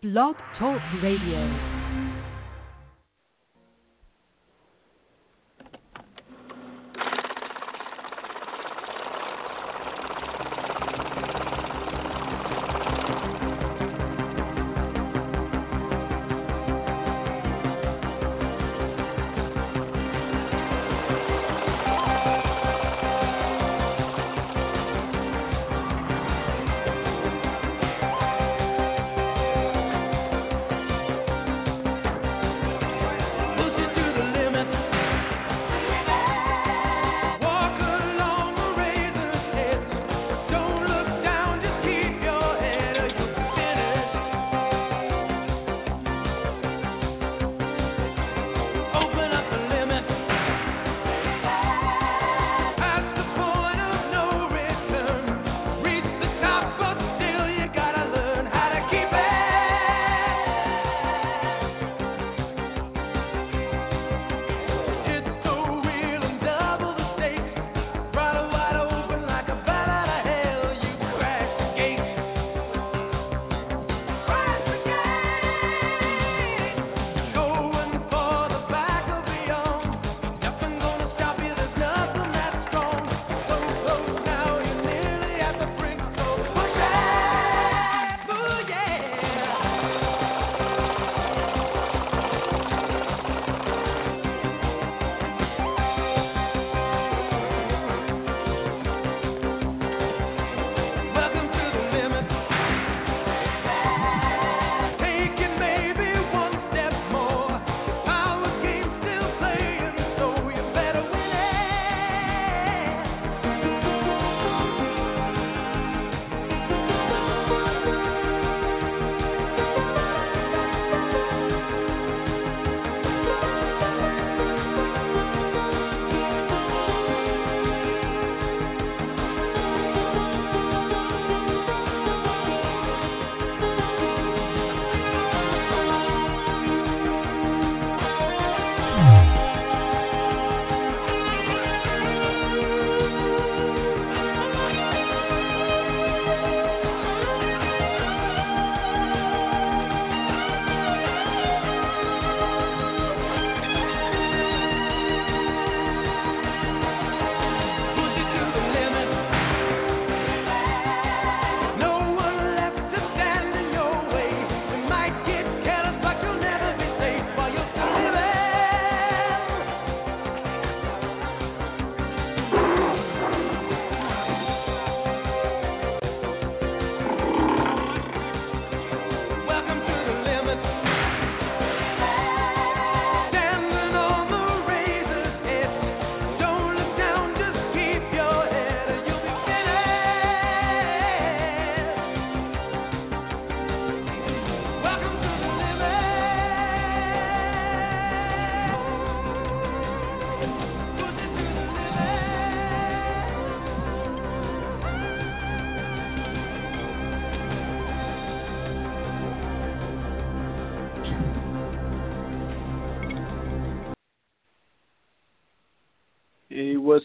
Blog Talk Radio.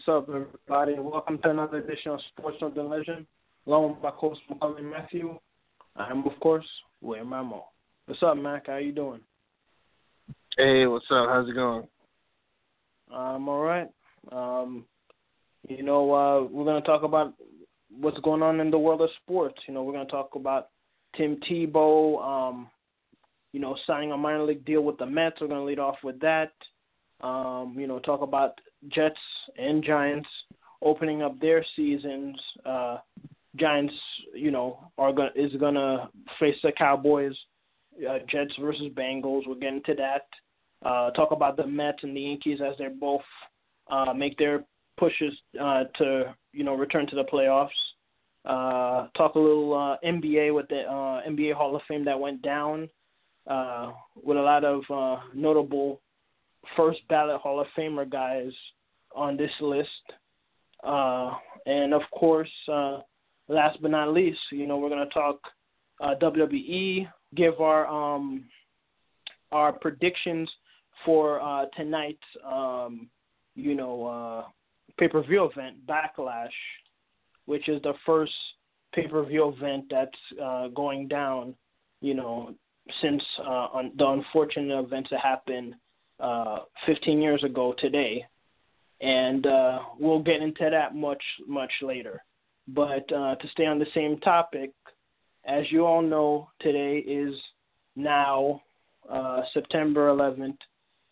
What's up, everybody? Welcome to another edition of Sports Urban Legend, along with my host, Maccorley Mathieu. I'm, of course, William Rameau. What's up, Mac? How you doing? Hey, what's up? How's it going? I'm all right. Um, you know, uh, we're going to talk about what's going on in the world of sports. You know, we're going to talk about Tim Tebow, um, you know, signing a minor league deal with the Mets. We're going to lead off with that. Um, you know, talk about Jets and Giants opening up their seasons. Uh, Giants, you know, are gonna is gonna face the Cowboys. Uh, Jets versus Bengals. We'll get into that. Uh, talk about the Mets and the Yankees as they both uh, make their pushes uh, to you know return to the playoffs. Uh, talk a little uh, NBA with the uh, NBA Hall of Fame that went down uh, with a lot of uh, notable first ballot Hall of Famer guys on this list. Uh, and of course, uh, last but not least, you know, we're going to talk uh, WWE, give our um, our predictions for uh, tonight's, um, you know, uh, pay per view event, Backlash, which is the first pay per view event that's uh, going down, you know, since the unfortunate events that happened uh, 15 years ago today, and uh, we'll get into that much much later. But uh, to stay on the same topic, as you all know, today is now uh, September 11th,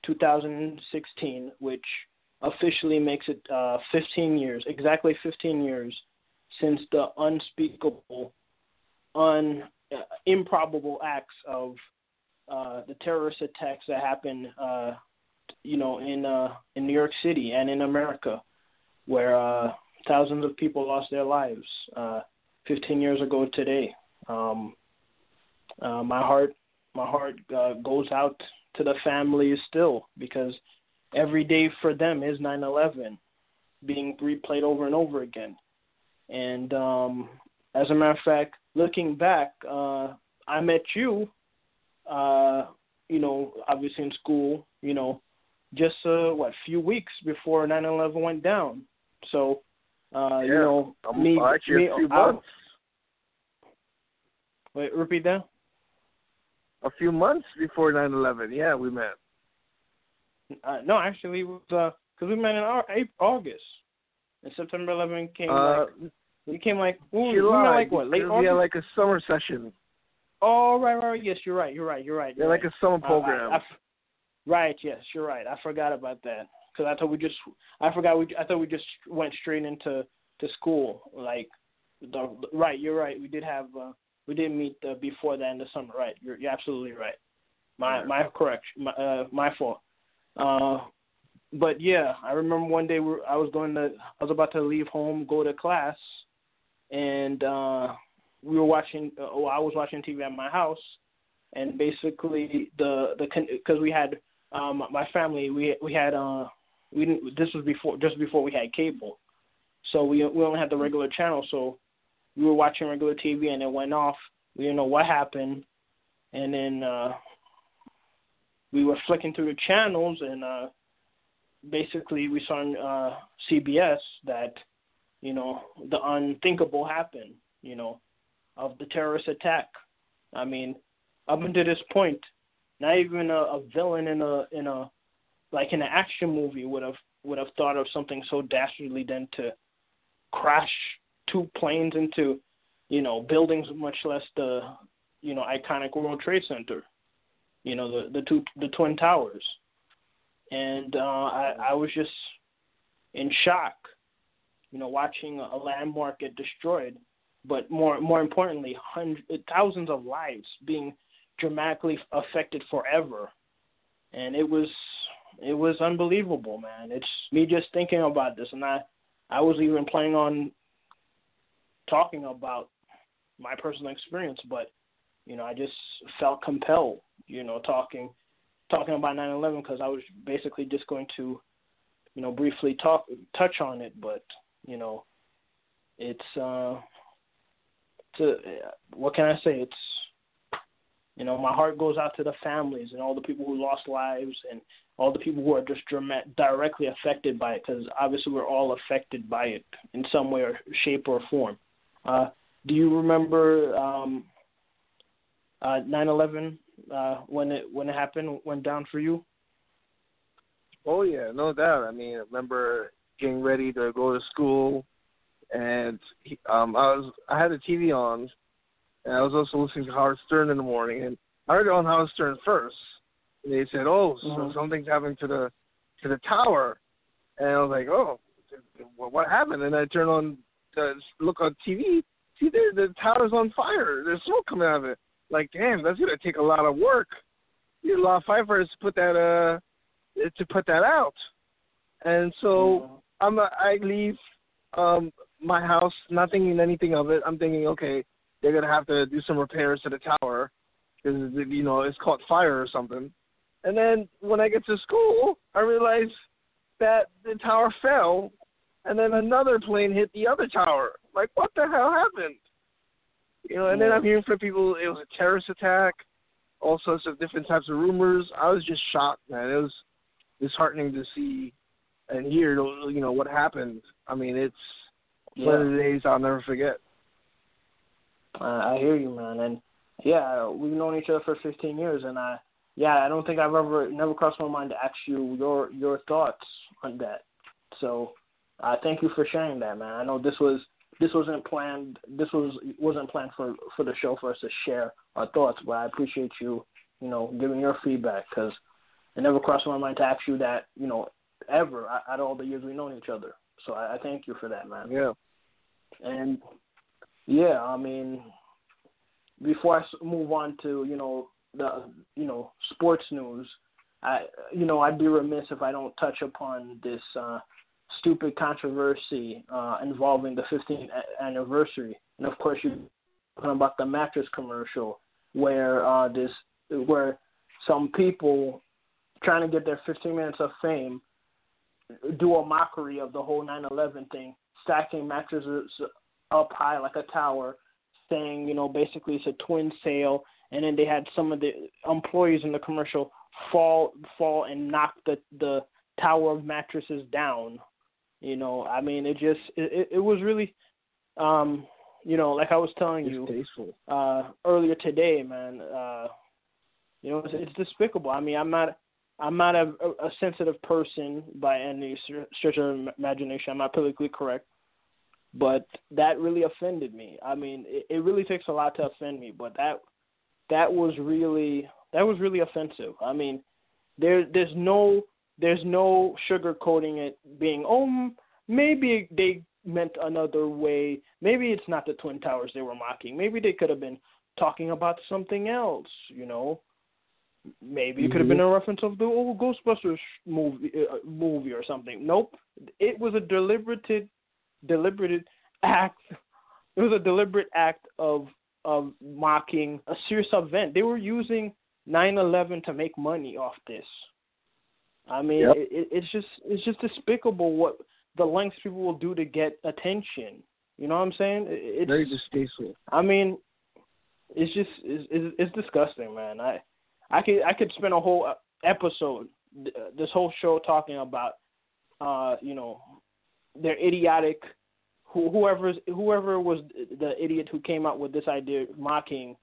2016, which officially makes it uh, 15 years, exactly 15 years since the unspeakable, un uh, improbable acts of uh, the terrorist attacks that happened, you know, in uh, in New York City and in America, where uh, thousands of people lost their lives uh, 15 years ago today. Um, uh, my heart, my heart uh, goes out to the families still because every day for them is 9/11 being replayed over and over again. And um, as a matter of fact, looking back, uh, I met you, uh, you know, obviously in school, you know, just uh, what few weeks before 9/11 went down. So, uh, yeah. you know, um, me, me, a few I, months. wait, repeat that. A few months before 9/11. Yeah, we met. Uh, no, actually, it was because we met in April, August, and September 11 came Uh, like we came like ooh, we met like what late August. Had like a summer session. oh right, right, right. Yes, you're right. You're right. You're right. Yeah, like a summer Uh, I- program. I right. Yes, you're right. I forgot about that because I thought we just I forgot we I thought we just went straight into to school like the right. You're right. We did have uh, we did meet uh, before that in the summer. Right. You're you're absolutely right. My my correction. My uh, my fault. Uh, but yeah, I remember one day we I was going to I was about to leave home, go to class, and uh we were watching. Uh, well, I was watching TV at my house, and basically the the because we had um my family we we had uh we didn't this was before just before we had cable, so we we only had the regular channel. So we were watching regular TV and it went off. We didn't know what happened, and then uh we were flicking through the channels and uh basically we saw on uh CBS that you know the unthinkable happened you know of the terrorist attack i mean up until this point not even a, a villain in a in a like in an action movie would have would have thought of something so dastardly than to crash two planes into you know buildings much less the you know iconic world trade center you know the the two the twin towers. And uh i i was just in shock you know watching a landmark get destroyed but more more importantly hundreds thousands of lives being dramatically affected forever and it was it was unbelievable man it's me just thinking about this and i i was even planning on talking about my personal experience but you know i just felt compelled you know talking talking about 9/11 because I was basically just going to, you know, briefly talk touch on it, but you know, it's uh, to what can I say? It's you know, my heart goes out to the families and all the people who lost lives and all the people who are just directly affected by it because obviously we're all affected by it in some way or shape or form. Uh, do you remember um, uh, 9/11 uh, when it when it happened went down for you? Oh yeah, no doubt. I mean, I remember getting ready to go to school, and um, I was I had the TV on, and I was also listening to Howard Stern in the morning, and I heard it on Howard Stern first. And they said, "Oh, so Mhm. something's happening to the to the tower," and I was like, "Oh, what what happened?" And I turned on to look on TV. See, there the tower's on fire. There's smoke coming out of it. Like, damn, that's gonna take a lot of work. You need a lot of firefighters to put that uh to put that out. And so I'm a, I leave um my house not thinking anything of it. I'm thinking, okay, they're gonna have to do some repairs to the tower because you know it's caught fire or something. And then when I get to school, I realize that the tower fell, and then another plane hit the other tower. Like, what the hell happened? You know, and then I'm hearing from people it was a terrorist attack, all sorts of different types of rumors. I was just shocked, man. It was disheartening to see and hear, you know, what happened. I mean, it's one of the days I'll never forget. Uh, I hear you, man, and yeah, we've known each other for 15 years, and I, yeah, I don't think I've ever never crossed my mind to ask you your your thoughts on that. So, uh, thank you for sharing that, man. I know this was this wasn't planned. This was wasn't planned for for the show for us to share our thoughts, but I appreciate you, you know, giving your feedback because it never crossed my mind to ask you that, you know, ever out of all the years we've known each other. So I, I thank you for that, man. Yeah. And yeah, I mean, before I move on to you know the you know sports news, I you know I'd be remiss if I don't touch upon this uh, stupid controversy uh, involving the 15th anniversary, and of course you're talking about the mattress commercial where uh, this where some people trying to get their 15 minutes of fame do a mockery of the whole 9/11 thing, stacking mattresses up high like a tower, saying, you know, basically it's a twin sail, and then they had some of the employees in the commercial fall fall and knock the the tower of mattresses down. You know, I mean, it just it, it was really, um, you know, like I was telling it's you tasteful. uh, earlier today, man. Uh, you know, it's, it's despicable. I mean, I'm not. I'm not a, a sensitive person by any stretch of imagination. I'm not politically correct but that really offended me. I mean, it, it really takes a lot to offend me, but that that was really that was really offensive. I mean, there there's no there's no sugarcoating it being oh maybe they meant another way. Maybe it's not the twin towers they were mocking. Maybe they could have been talking about something else, you know. Maybe it could have been a reference of the old Ghostbusters movie uh, movie or something. Nope, it was a deliberated deliberate act. It was a deliberate act of of mocking a serious event. They were using 9/11 to make money off this. I mean, yep. it, it's just it's just despicable what the lengths people will do to get attention. You know what I'm saying? It's, Very distasteful. I mean, it's just it's, it's, it's disgusting, man. I I could I could spend a whole episode, this whole show talking about, uh, you know, their idiotic. Whoever whoever was the idiot who came up with this idea mocking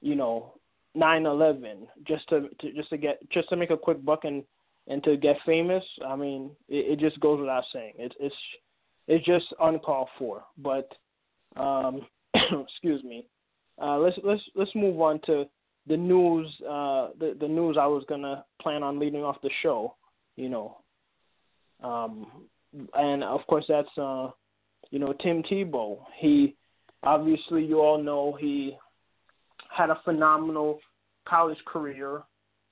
you know 9/11 just to, to just to get just to make a quick buck and and to get famous i mean it, it just goes without saying. It's it's it's just uncalled for. But um excuse me. Uh let's let's let's move on to the news uh the the news i was going to plan on leading off the show you know. Um and of course that's uh, you know Tim Tebow. He obviously you all know he had a phenomenal college career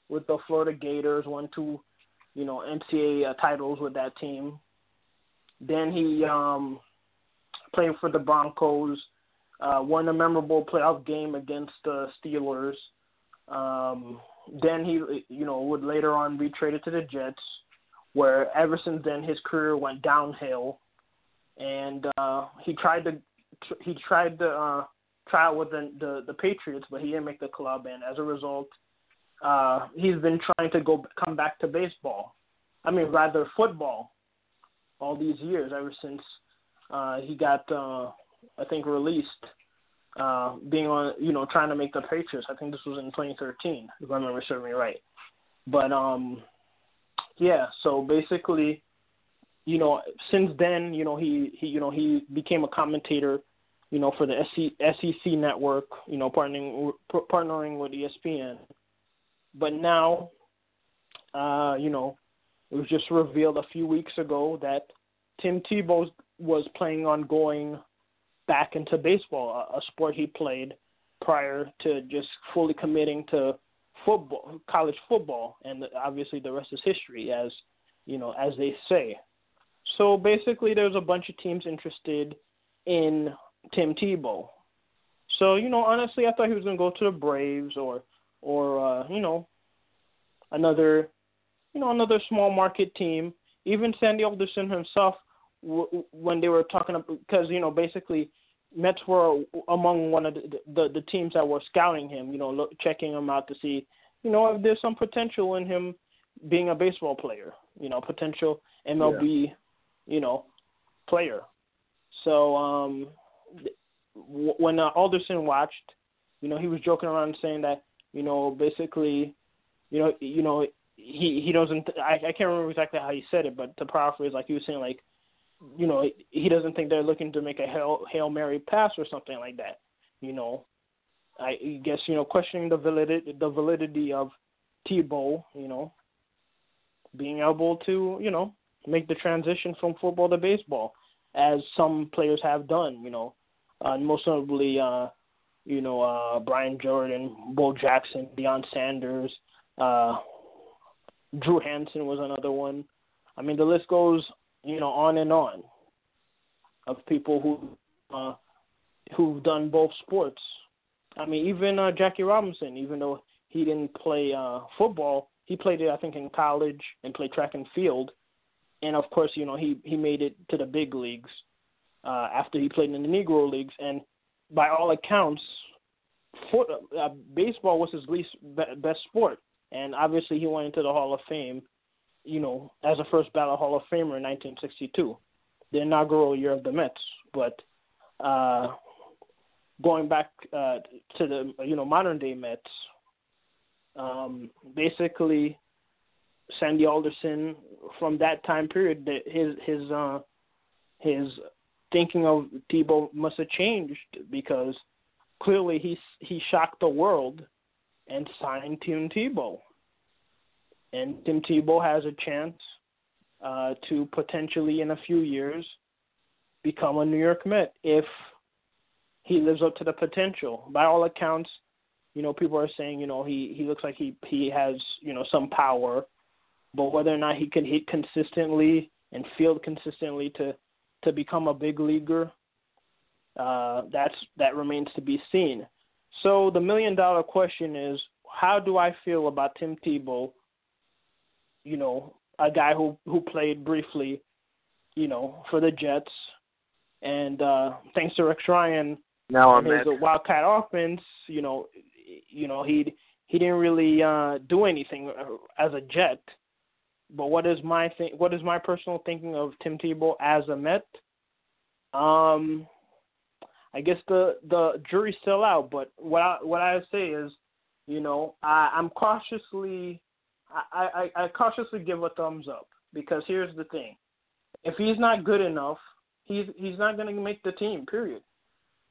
with the Florida Gators, won two you know NCAA uh, titles with that team. Then he um, played for the Broncos, uh, won a memorable playoff game against the Steelers. Um, then he, you know, would later on be traded to the Jets where ever since then his career went downhill, and uh, he tried to he tried to uh, try out with the, the the Patriots, but he didn't make the club, and as a result, uh, he's been trying to go come back to baseball. I mean, rather football, all these years ever since uh, he got uh, I think released. Uh, being on, you know, trying to make the Patriots. I think this was in 2013, if I remember serving right. But um, yeah, so basically, you know, since then, you know, he, he you know, he became a commentator, you know, for the SEC network, you know, partnering partnering with ESPN. But now, uh, you know, it was just revealed a few weeks ago that Tim Tebow was planning on going back into baseball, a, a sport he played prior to just fully committing to football, college football, and obviously the rest is history, as you know, as they say. So basically, there's a bunch of teams interested in Tim Tebow. So you know, honestly, I thought he was going to go to the Braves or, or uh, you know, another, you know, another small market team. Even Sandy Alderson himself, w- when they were talking about, because you know, basically Mets were among one of the, the the teams that were scouting him, you know, look, checking him out to see, you know, if there's some potential in him being a baseball player, you know, potential MLB, yeah. you know, player. So um, when uh, Alderson watched, you know, he was joking around saying that, you know, basically, you know, you know, he he doesn't. I I can't remember exactly how he said it, but to paraphrase, like he was saying, like, you know, he doesn't think they're looking to make a hail hail mary pass or something like that. You know, I guess you know questioning the validity the validity of Tebow, you know, being able to you know make the transition from football to baseball, as some players have done. You know, uh, most notably, uh, you know, uh, Brian Jordan, Bo Jackson, Deion Sanders, uh, Drew Henson was another one. I mean, the list goes, you know, on and on of people who uh, who've done both sports. I mean, even uh, Jackie Robinson, even though he didn't play uh, football, he played it, I think, in college and played track and field. And of course, you know, he he made it to the big leagues uh, after he played in the Negro leagues. And by all accounts, foot, uh, baseball was his least be- best sport. And obviously, he went into the Hall of Fame, you know, as a first ballot Hall of Famer in 1962, the inaugural year of the Mets. But uh, going back uh, to the you know modern day Mets, um, basically Sandy Alderson from that time period, his his uh, his thinking of Tebow must have changed because clearly he he shocked the world and signed Tim Tebow, and Tim Tebow has a chance uh, to potentially in a few years become a New York Met if he lives up to the potential. By all accounts, you know, people are saying, you know, he he looks like he he has, you know, some power, but whether or not he can hit consistently and field consistently to to become a big leaguer, uh, that's that remains to be seen. So the million dollar question is, how do I feel about Tim Tebow? You know, a guy who who played briefly, you know, for the Jets, and uh, thanks to Rex Ryan, now I'm his a Wildcat offense, you know, you know he he didn't really uh, do anything uh, as a Jet. But what is my thing? What is my personal thinking of Tim Tebow as a Met? Um, I guess the the jury's still out. But what I what I say is, you know, I, I'm cautiously, I, I I cautiously give a thumbs up because here's the thing: if he's not good enough, he's he's not going to make the team. Period.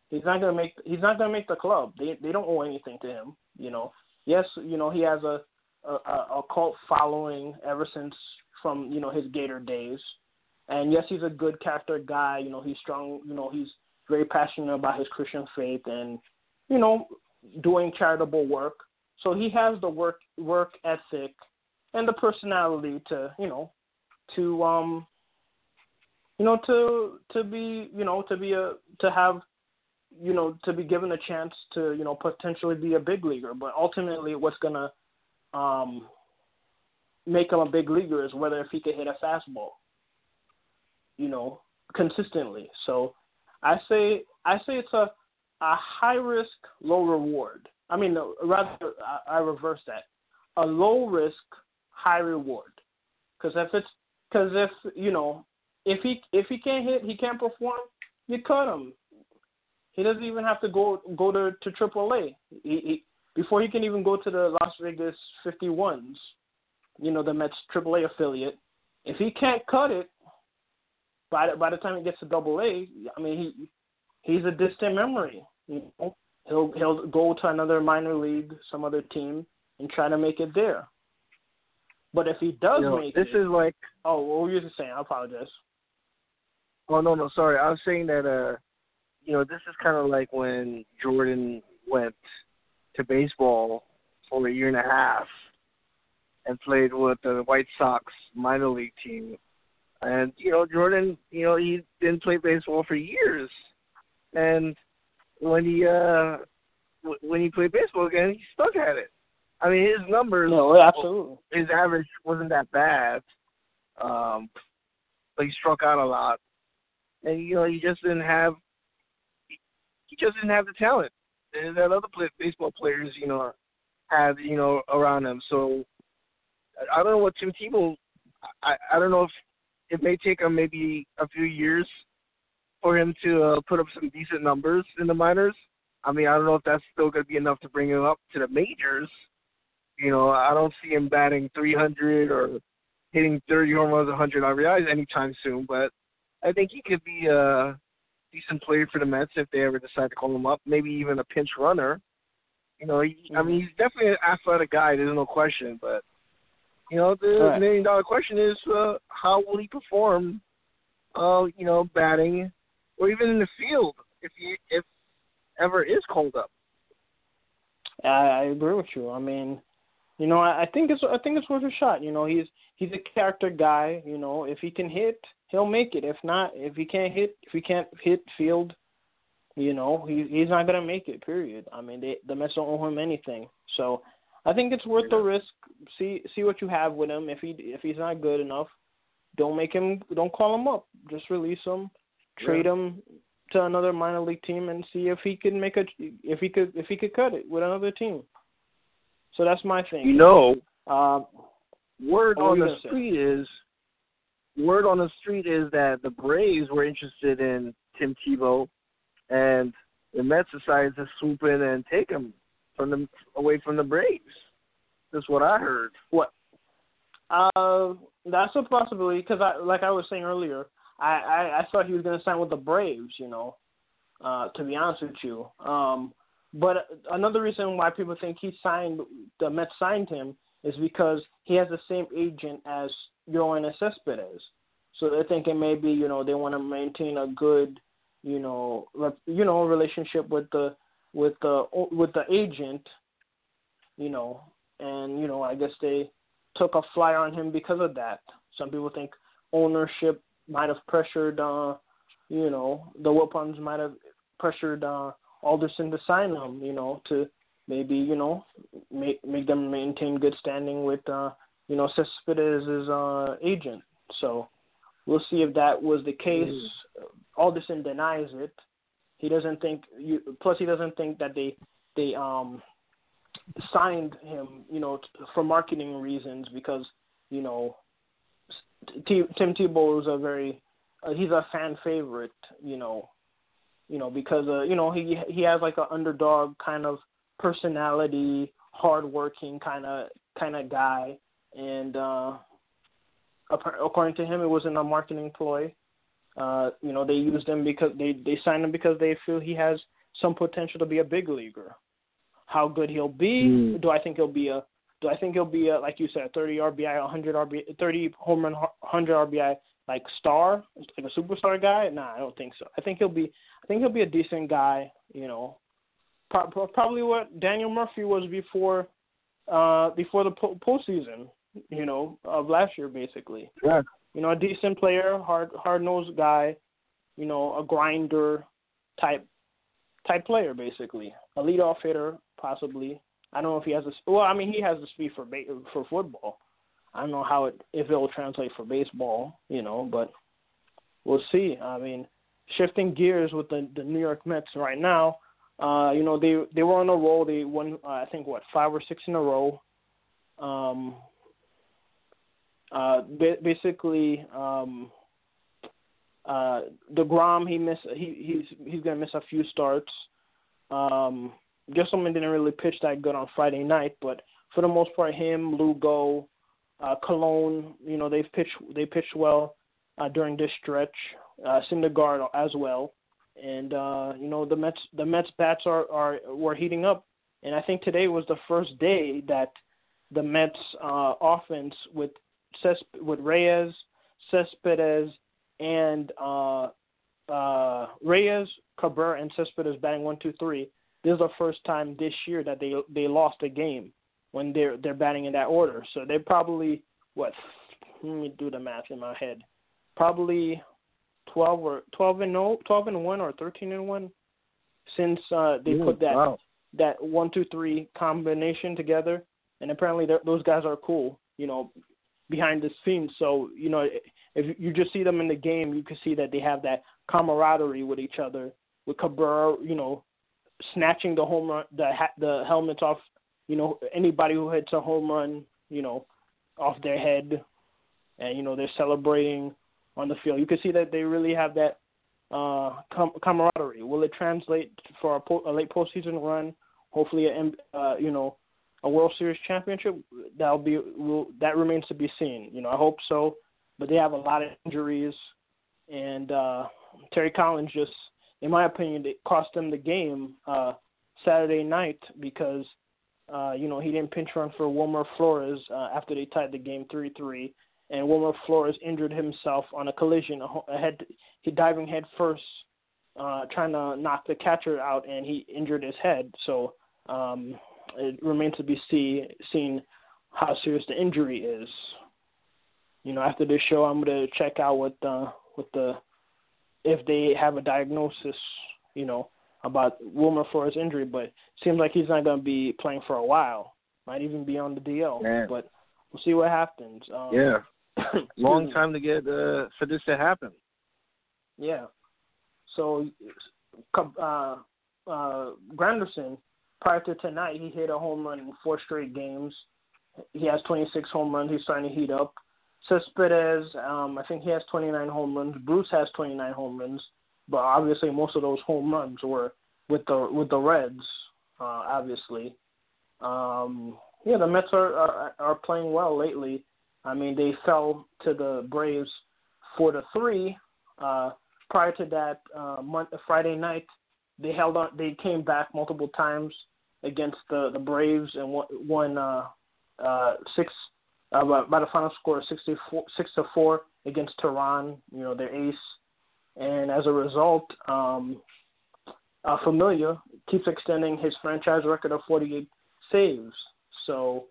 He's not gonna make he's not gonna make the club. They they don't owe anything to him. You know. Yes, you know he has a a, a cult following ever since from you know his Gator days, and yes, he's a good character guy. You know he's strong. You know he's very passionate about his Christian faith and you know doing charitable work. So he has the work work ethic and the personality to you know to um you know to to be you know to be a to have you know, to be given a chance to, you know, potentially be a big leaguer. But ultimately, what's gonna um, make him a big leaguer is whether if he can hit a fastball, you know, consistently. So I say I say it's a a high risk, low reward. I mean, rather I, reverse that, a low risk, high reward. Because if it's because if you know if he if he can't hit, he can't perform, you cut him. He doesn't even have to go go to to AAA. He, he, before he can even go to the Las Vegas 51s, you know, the Mets AAA affiliate. If he can't cut it, by the, by the time he gets to Double A, I mean he he's a distant memory. You know, he'll he'll go to another minor league, some other team, and try to make it there. But if he does you know, make this it, is like oh, what were you just saying? I apologize. Oh no, no, sorry. I was saying that uh you know, this is kind of like when Jordan went to baseball for a year and a half and played with the White Sox minor league team. And you know, Jordan, you know, he didn't play baseball for years, and when he uh when he played baseball again, he stuck at it. I mean, his numbers, no, absolutely, his average wasn't that bad, um, but he struck out a lot, and you know, he just didn't have he just didn't have the talent that other play, baseball players, you know, have, you know, around him. So I don't know what Tim Tebow. I I don't know if it may take him maybe a few years for him to uh, put up some decent numbers in the minors. I mean, I don't know if that's still going to be enough to bring him up to the majors. You know, I don't see him batting 300 or hitting 30 home runs, 100 RBIs anytime soon. But I think he could be a decent player for the Mets if they ever decide to call him up. Maybe even a pinch runner. You know, he, I mean, he's definitely an athletic guy. There's no question. But you know, the Right. million dollar question is uh, how will he perform? Uh, you know, batting or even in the field if he if ever is called up. I, I agree with you. I mean, you know, I, I think it's I think it's worth a shot. You know, he's he's a character guy. You know, if he can hit, he'll make it. If not, if he can't hit, if he can't hit field, you know, he he's not gonna make it. Period. I mean, they, the Mets don't owe him anything. So, I think it's worth the risk. See see what you have with him. If he if he's not good enough, don't make him. Don't call him up. Just release him. Trade him to another minor league team and see if he can make a if he could if he could cut it with another team. So that's my thing. You know, Uh, word on the gonna say? street is word on the street is that the Braves were interested in Tim Tebow, and the Mets decided to swoop in and take him from the away from the Braves. That's what I heard. what? Uh, that's a possibility because I like I was saying earlier, I I, I thought he was going to sign with the Braves. You know, uh, to be honest with you. Um, but another reason why people think he signed the Mets signed him is because he has the same agent as Yoenis Cespedes. So they're thinking maybe you know they want to maintain a good you know rep- you know relationship with the with the with the agent, you know, and you know I guess they took a flyer on him because of that. Some people think ownership might have pressured, uh, you know, the Wilpons might have pressured uh, Alderson to sign him, you know, to maybe you know make make them maintain good standing with uh, you know Cespedes' uh, agent. So we'll see if that was the case. Alderson denies it. He doesn't think. You, plus, he doesn't think that they they um signed him, you know, t- for marketing reasons because you know T- Tim Tebow is a very uh, he's a fan favorite, you know, you know because uh, you know he he has like a underdog kind of personality, hardworking kind of kind of guy, and uh, according to him, it wasn't a marketing ploy. Uh, you know, they used him because they they signed him because they feel he has some potential to be a big leaguer. How good he'll be? Mm. Do I think he'll be a? Do I think he'll be a like you said, 30 RBI, 100 RBI, 30 home run, 100 RBI like star, like a superstar guy? Nah, I don't think so. I think he'll be. I think he'll be a decent guy. You know, Pro- pro- probably what Daniel Murphy was before, uh, before the po- postseason. You know, of last year, basically Yeah. you know, a decent player, hard hard nosed guy, you know, a grinder type type player basically. A leadoff hitter, possibly. I don't know if he has a well, I mean he has the speed for ba- for football. I don't know how it if it will translate for baseball, you know, but we'll see. I mean, shifting gears with the the New York Mets right now, uh, you know, they they were on a roll. They won uh, I think what, 5 or 6 in a row. Um uh, ba- basically, um, uh, Degrom he missed. He he's he's gonna miss a few starts. Um, Gsellman didn't really pitch that good on Friday night, but for the most part, him, Lugo, uh, Colon, you know, they've pitched they pitched well uh, during this stretch. Uh, Syndergaard as well, and uh, you know the Mets the Mets bats are are were heating up, and I think today was the first day that the Mets uh, offense with Cesp- with Reyes, Cespedes, and uh, uh, Reyes, Cabrera, and Cespedes batting one, two, three. This is the first time this year that they they lost a game when they're they're batting in that order. So they're probably what? Let me do the math in my head. Probably twelve or twelve and no, twelve and one or thirteen and one since uh, they Mm, put that wow. that one two three combination together, and apparently those guys are cool, you know, behind the scenes. So you know, if you just see them in the game, you can see that they have that camaraderie with each other. With Cabrera, you know, snatching the home run, the the helmets off, you know, anybody who hits a home run, you know, off their head, and you know they're celebrating on the field. You can see that they really have that uh, com- camaraderie? Will it translate for a, po- a late postseason run? Hopefully, a uh, you know a World Series championship. That'll be will, that remains to be seen. You know, I hope so, but they have a lot of injuries, and uh, Terry Collins just, in my opinion, it cost them the game uh, Saturday night because uh, you know he didn't pinch run for Wilmer Flores uh, after they tied the game three three, and Wilmer Flores injured himself on a collision, a head, he diving head first, uh, trying to knock the catcher out, and he injured his head. So um, it remains to be see, seen how serious the injury is. You know, after this show, I'm gonna check out what uh, what the if they have a diagnosis. You know about Wilmer Flores' injury, but seems like he's not gonna be playing for a while. Might even be on the DL, Man. but we'll see what happens. Um, Yeah, long time to get uh, for this to happen. Yeah. So, uh, uh, Granderson, prior to tonight, he hit a home run in four straight games. He has 26 home runs. He's starting to heat up. Cespedes, um, I think he has 29 home runs. Bruce has 29 home runs, but obviously most of those home runs were with the with the Reds. Uh, obviously, um, yeah, the Mets are, are are playing well lately. I mean, they fell to the Braves four to three. Uh, prior to that, uh, month, Friday night, they held on. They came back multiple times against the the Braves and won, uh, uh, six uh, by, the final score of 64, six to four against Teheran. You know their ace, and as a result, um, uh, Familia keeps extending his franchise record of 48 saves. So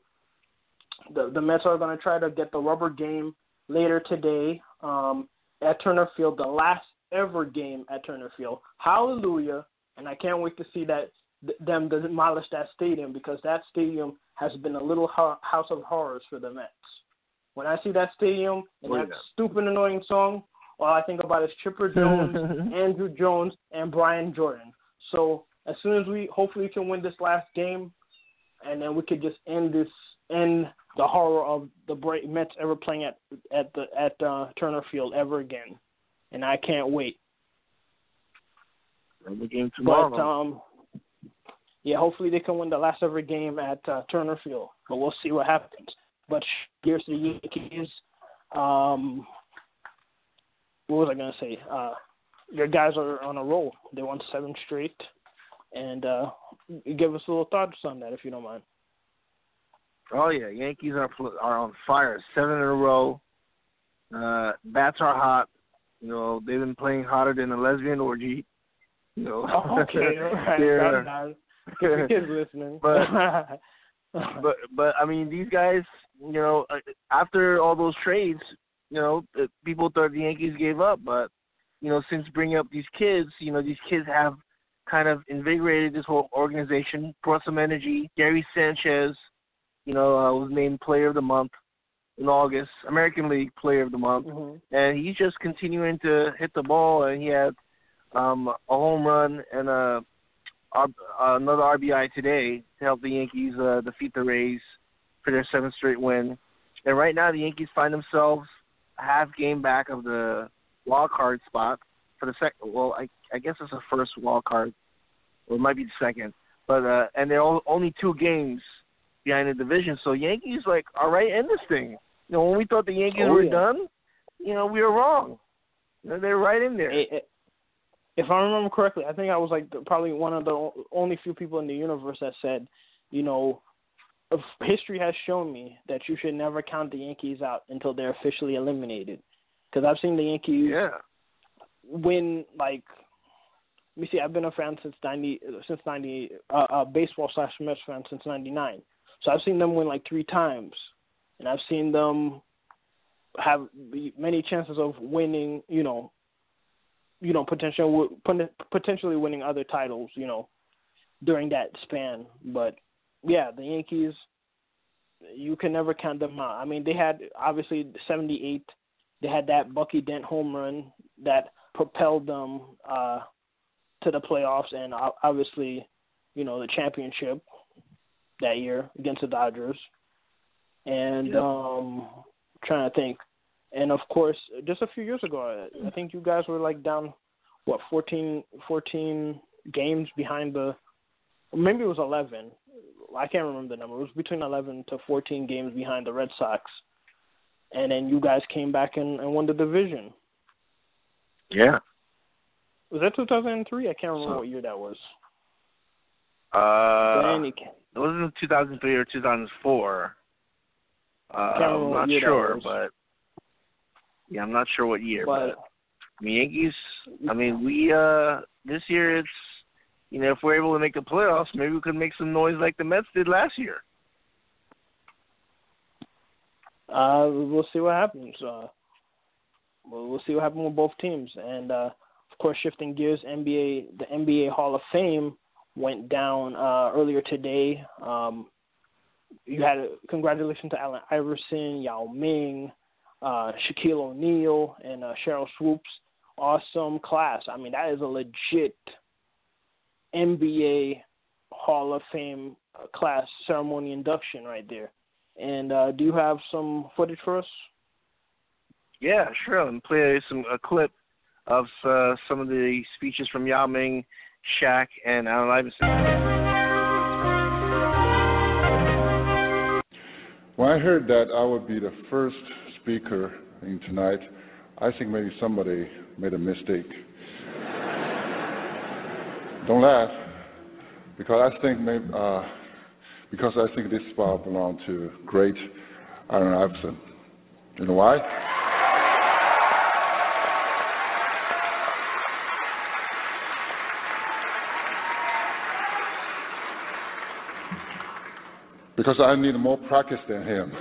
the the Mets are going to try to get the rubber game later today um, at Turner Field, the last ever game at Turner Field. Hallelujah! And I can't wait to see that th- them demolish that stadium because that stadium has been a little ho- house of horrors for the Mets. When I see that stadium and Oh, that yeah. stupid annoying song, all I think about is Chipper Jones, Andruw Jones, and Brian Jordan. So as soon as we hopefully can win this last game, and then we could just end this end the horror of the Mets ever playing at at the at uh, Turner Field ever again, and I can't wait. game tomorrow. But um, yeah, hopefully they can win the last ever game at uh, Turner Field, but we'll see what happens. But here's the Yankees. Um, what was I gonna say? Uh, your guys are on a roll. They won seven straight, and uh, give us a little thoughts on that if you don't mind. Oh yeah, Yankees are are on fire. Seven in a row. Uh, bats are hot. You know they've been playing hotter than a lesbian orgy. You know. Oh, okay, all right. Yeah. That's nice. The kids listening. But- but but I mean these guys, you know, uh, after all those trades, you know, people thought the Yankees gave up, but you know, since bringing up these kids, you know, these kids have kind of invigorated this whole organization, brought some energy. Gary Sanchez, you know, uh, was named Player of the Month in August, American League Player of the Month, Mhm. and he's just continuing to hit the ball. And he had um, a home run and a R- another RBI today to help the Yankees uh, defeat the Rays for their seventh straight win. And right now, the Yankees find themselves a half game back of the wild card spot for the second. Well, I, I guess it's the first wild card, or it might be the second. But uh, and they're all, only two games behind the division. So Yankees like all right in this thing. You know, when we thought the Yankees Oh, were yeah. done, you know, we were wrong. You know, They're right in there. Eh, eh, if I remember correctly, I think I was like the, probably one of the o- only few people in the universe that said, you know, history has shown me that you should never count the Yankees out until they're officially eliminated. Because I've seen the Yankees yeah. win like. Let me see. I've been a fan since ninety since ninety uh, uh baseball slash Mets fan since ninety nine. So I've seen them win like three times, and I've seen them have many chances of winning. You know, you know, potential potentially winning other titles. You know, during that span. But yeah, the Yankees, you can never count them out. I mean, they had obviously '78. They had that Bucky Dent home run that propelled them uh, to the playoffs, and obviously, you know, the championship that year against the Dodgers. And Yep. um, trying to think, and of course, just a few years ago, I, think you guys were like down what 14, 14 games behind the maybe it was 11. I can't remember the number. It was between 11 to 14 games behind the Red Sox. And then you guys came back and, and won the division. Yeah. Was that 2003? I can't remember So- what year that was. Uh, can, it wasn't 2003 or 2004. Uh, I'm not sure, but yeah, I'm not sure what year. but But I mean, Yankees. I mean, we uh this year it's you know if we're able to make the playoffs, maybe we could make some noise like the Mets did last year. uh, we'll see what happens. Uh, we'll, we'll see what happens with both teams. And uh, of course, shifting gears, NBA, the NBA Hall of Fame went down uh, earlier today. Um, you had a, congratulations to Allen Iverson, Yao Ming, uh, Shaquille O'Neal, and uh, Sheryl Swoopes. Awesome class. I mean, that is a legit NBA Hall of Fame uh, class ceremony induction right there. And uh, do you have some footage for us? Yeah, sure. Let me play some a clip of uh, some of the speeches from Yao Ming, Shaq, and Allen Iverson. When I heard that I would be the first speaker in tonight, I think maybe somebody made a mistake. Don't laugh, because I think maybe, uh, because I think this spot belonged to great Allen Iverson. You know why? Because I need more practice than him.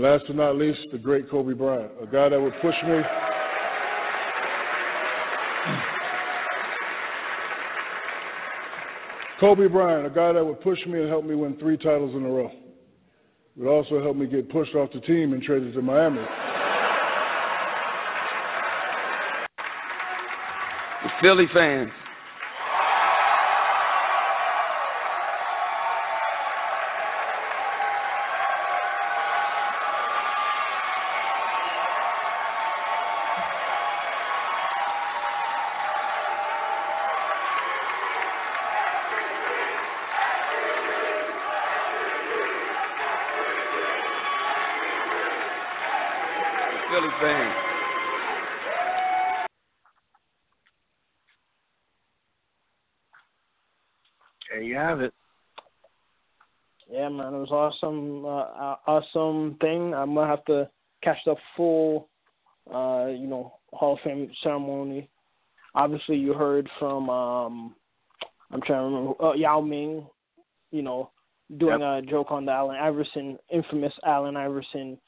And last but not least, the great Kobe Bryant, a guy that would push me. Kobe Bryant, a guy that would push me and help me win three titles in a row. Would also help me get pushed off the team and traded to Miami. The Philly fans. The Philly fans. There you have it. Yeah, man, it was awesome, uh, awesome thing. I'm gonna have to catch the full, uh, you know, Hall of Fame ceremony. Obviously, you heard from, um, I'm trying to remember, uh, Yao Ming, you know, doing a joke on the Allen Iverson, infamous Allen Iverson,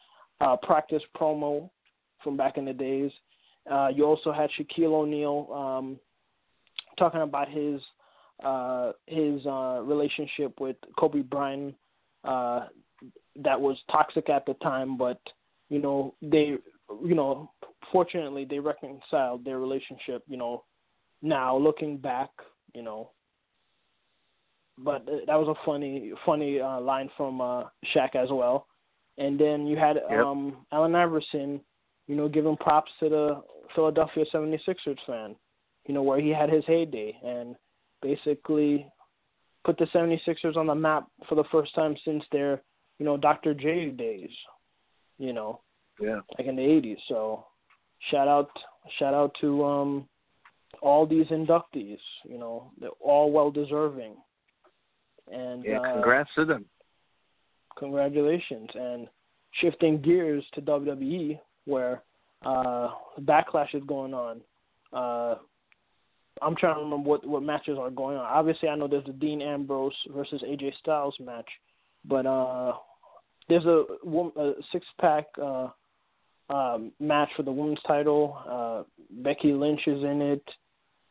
uh, practice promo from back in the days. Uh, you also had Shaquille O'Neal um, talking about his uh, his uh, relationship with Kobe Bryant uh, that was toxic at the time, but you know they, you know, fortunately they reconciled their relationship. You know, now looking back, you know. But uh, that was a funny, funny uh, line from uh, Shaq as well. And then you had Yep. um, Allen Iverson, you know, giving props to the Philadelphia 76ers fan, you know, where he had his heyday and basically put the 76ers on the map for the first time since their, you know, Dr. J days, you know, Yeah. like in the 80s. So shout out shout out to um all these inductees, you know, they're all well deserving. And Yeah. uh, Congrats to them. congratulations. And shifting gears to WWE, where uh, backlash is going on. Uh, I'm trying to remember what what matches are going on. Obviously, I know there's the Dean Ambrose versus AJ Styles match, but uh, there's a, a six pack uh, um, match for the women's title. Uh, Becky Lynch is in it.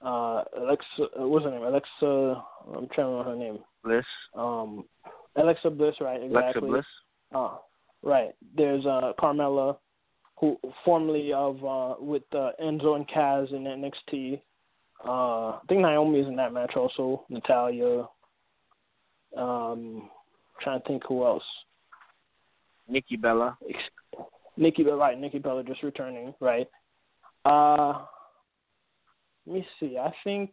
Uh, Alexa, uh, what's her name? Alexa. I'm trying to remember her name. Bliss. Um, Alexa Bliss, right? Exactly. Alexa Bliss. Uh, right. There's uh, Carmella, who formerly of uh, with uh, Enzo and Cass in NXT. Uh, I think Naomi is in that match also. Natalya. Um, trying to think who else. Nikki Bella. Nikki, right? Nikki Bella just returning, right? Uh, let me see. I think,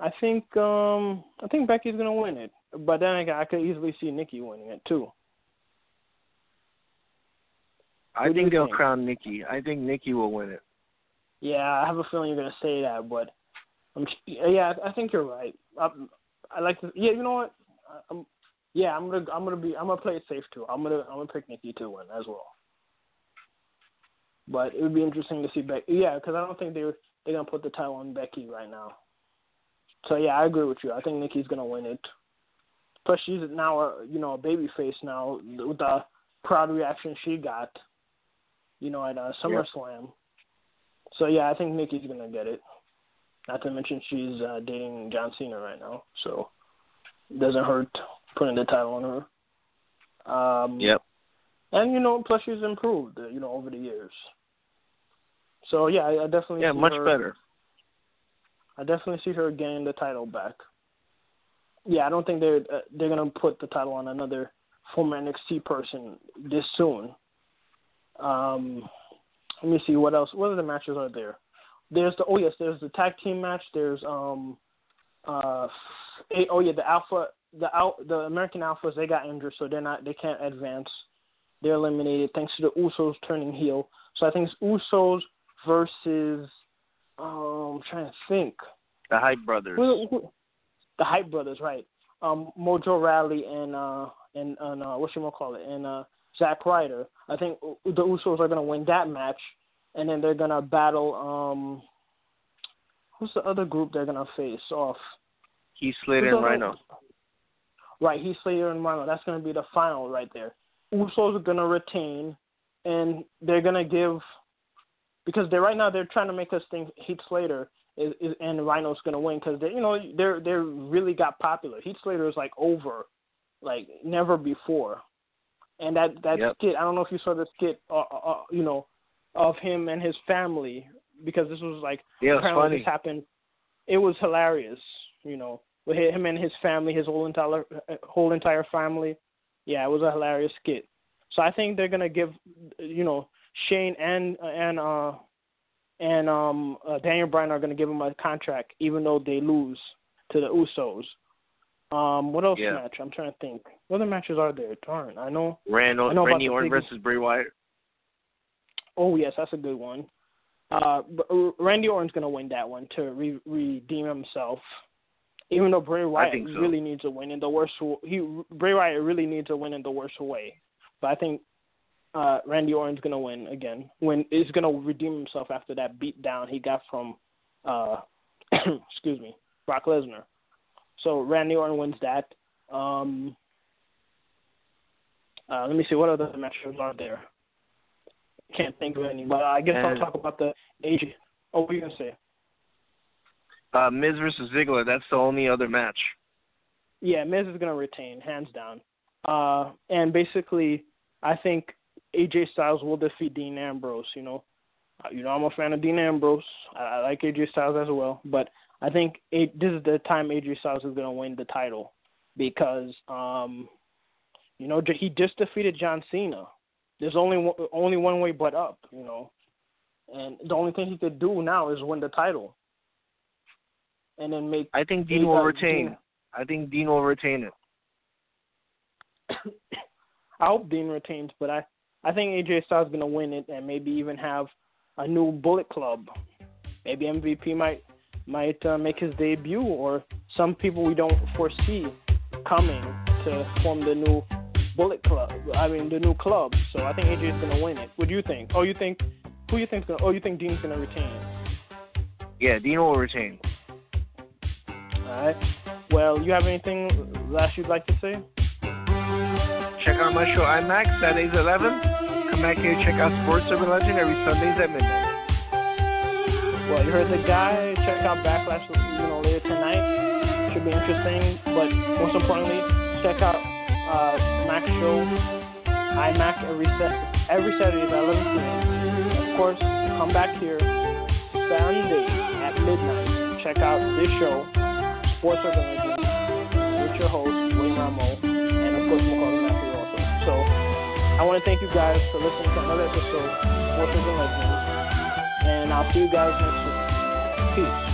I think, um, I think Becky's gonna win it, but then I, I could easily see Nikki winning it too. I think they'll think? crown Nikki. I think Nikki will win it. Yeah, I have a feeling you're gonna say that, but I'm yeah, I think you're right. I, I like to. Yeah, you know what? I'm, yeah, I'm gonna I'm gonna be I'm gonna play it safe too. I'm gonna I'm gonna pick Nikki to win as well. But it would be interesting to see Becky. Yeah, because I don't think they're they're gonna put the title on Becky right now. So yeah, I agree with you. I think Nikki's gonna win it. Plus, she's now a you know a baby face now with the crowd reaction she got. You know at uh, SummerSlam. So yeah, I think Nikki's gonna get it. Not to mention she's uh, dating John Cena right now, so it doesn't hurt putting the title on her. Um, Yep. And you know, plus she's improved, you know, over the years. So yeah, I, I definitely Yeah, see much her, better. I definitely see her getting the title back. Yeah, I don't think they're uh, they're gonna put the title on another former NXT person this soon. Um, let me see what else. What other matches are there? There's the oh yes, there's the tag team match. There's um uh eh, oh yeah the Alpha the out the American Alphas they got injured so they're not they can't advance. They're eliminated thanks to the Usos turning heel. So I think it's Usos versus um I'm trying to think. The Hype Brothers. Who, who, the Hype Brothers, right? Um, Mojo Rawley and uh and and uh, what you gonna call it and uh Zack Ryder. I think the Usos are gonna win that match, and then they're gonna battle. Um, who's the other group they're gonna face off? Heath Slater and Rhino. Right, Heath Slater and Rhino. That's gonna be the final right there. Usos are gonna retain, and they're gonna give because they're right now they're trying to make us think Heath Slater is, is and Rhino's gonna win because they you know they're they're really got popular. Heath Slater is like over, like never before, and that that Yep. skit I don't know if you saw the skit uh, uh, you know of him and his family because this was like Yeah, it was apparently funny. this happened. It was hilarious, you know, with him and his family, his whole entire whole entire family. Yeah, it was a hilarious skit. So I think they're gonna give, you know, Shane and and uh and um uh, Daniel Bryan are gonna give him a contract even though they lose to the Usos. Um, what else Yeah. match? I'm trying to think. What other matches are there? Darn, I know. Rand- I know Randy Orton versus Bray Wyatt. Oh yes, that's a good one. Uh, uh, Randy Orton's gonna win that one to re- redeem himself. Even though Bray Wyatt so. really needs a win in the worst, he Bray Wyatt really needs a win in the worst way. But I think uh, Randy Orton's gonna win again. When is gonna redeem himself after that beat down he got from, uh, excuse me, Brock Lesnar. So Randy Orton wins that. Um, uh, let me see what other matches are there. Can't think of any, but I guess I'll talk about the AJ. Oh, what were you gonna say? Uh, Miz versus Ziggler. That's the only other match. Yeah, Miz is gonna retain, hands down. Uh, and basically, I think AJ Styles will defeat Dean Ambrose. You know, uh, you know I'm a fan of Dean Ambrose. I, I like AJ Styles as well, but I think a, this is the time AJ Styles is gonna win the title because, um, you know, he just defeated John Cena. There's only one, only one way but up. You know, and the only thing he could do now is win the title, and then make I think Dean will retain. Dean. I think Dean will retain it. I hope Dean retains, but I I think AJ Styles is gonna win it and maybe even have a new Bullet Club. Maybe MVP might might uh, make his debut, or some people we don't foresee coming to form the new Bullet Club. I mean the new club. So I think AJ is gonna win it. What do you think? Oh, you think who you think's gonna? Oh, you think Dean's gonna retain? Yeah, Dean will retain. All right. Well, you have anything last you'd like to say? Check out my show IMAX Saturdays at 11. Come back here check out Sports Urban Legend every Sundays at midnight. Well, you heard the guy. Check out Backlash, you know, later tonight. Should be interesting. But most importantly, check out uh, Mac Show, iMac every set, every Saturday at 11 p.m. Of course, come back here Sunday at midnight. Check out this show, Sports Legends, with your host, William Rameau, and of course, Maccorley Mathieu also. So I want to thank you guys for listening to another episode of Sports Legends, and I'll see you guys next week. Peace.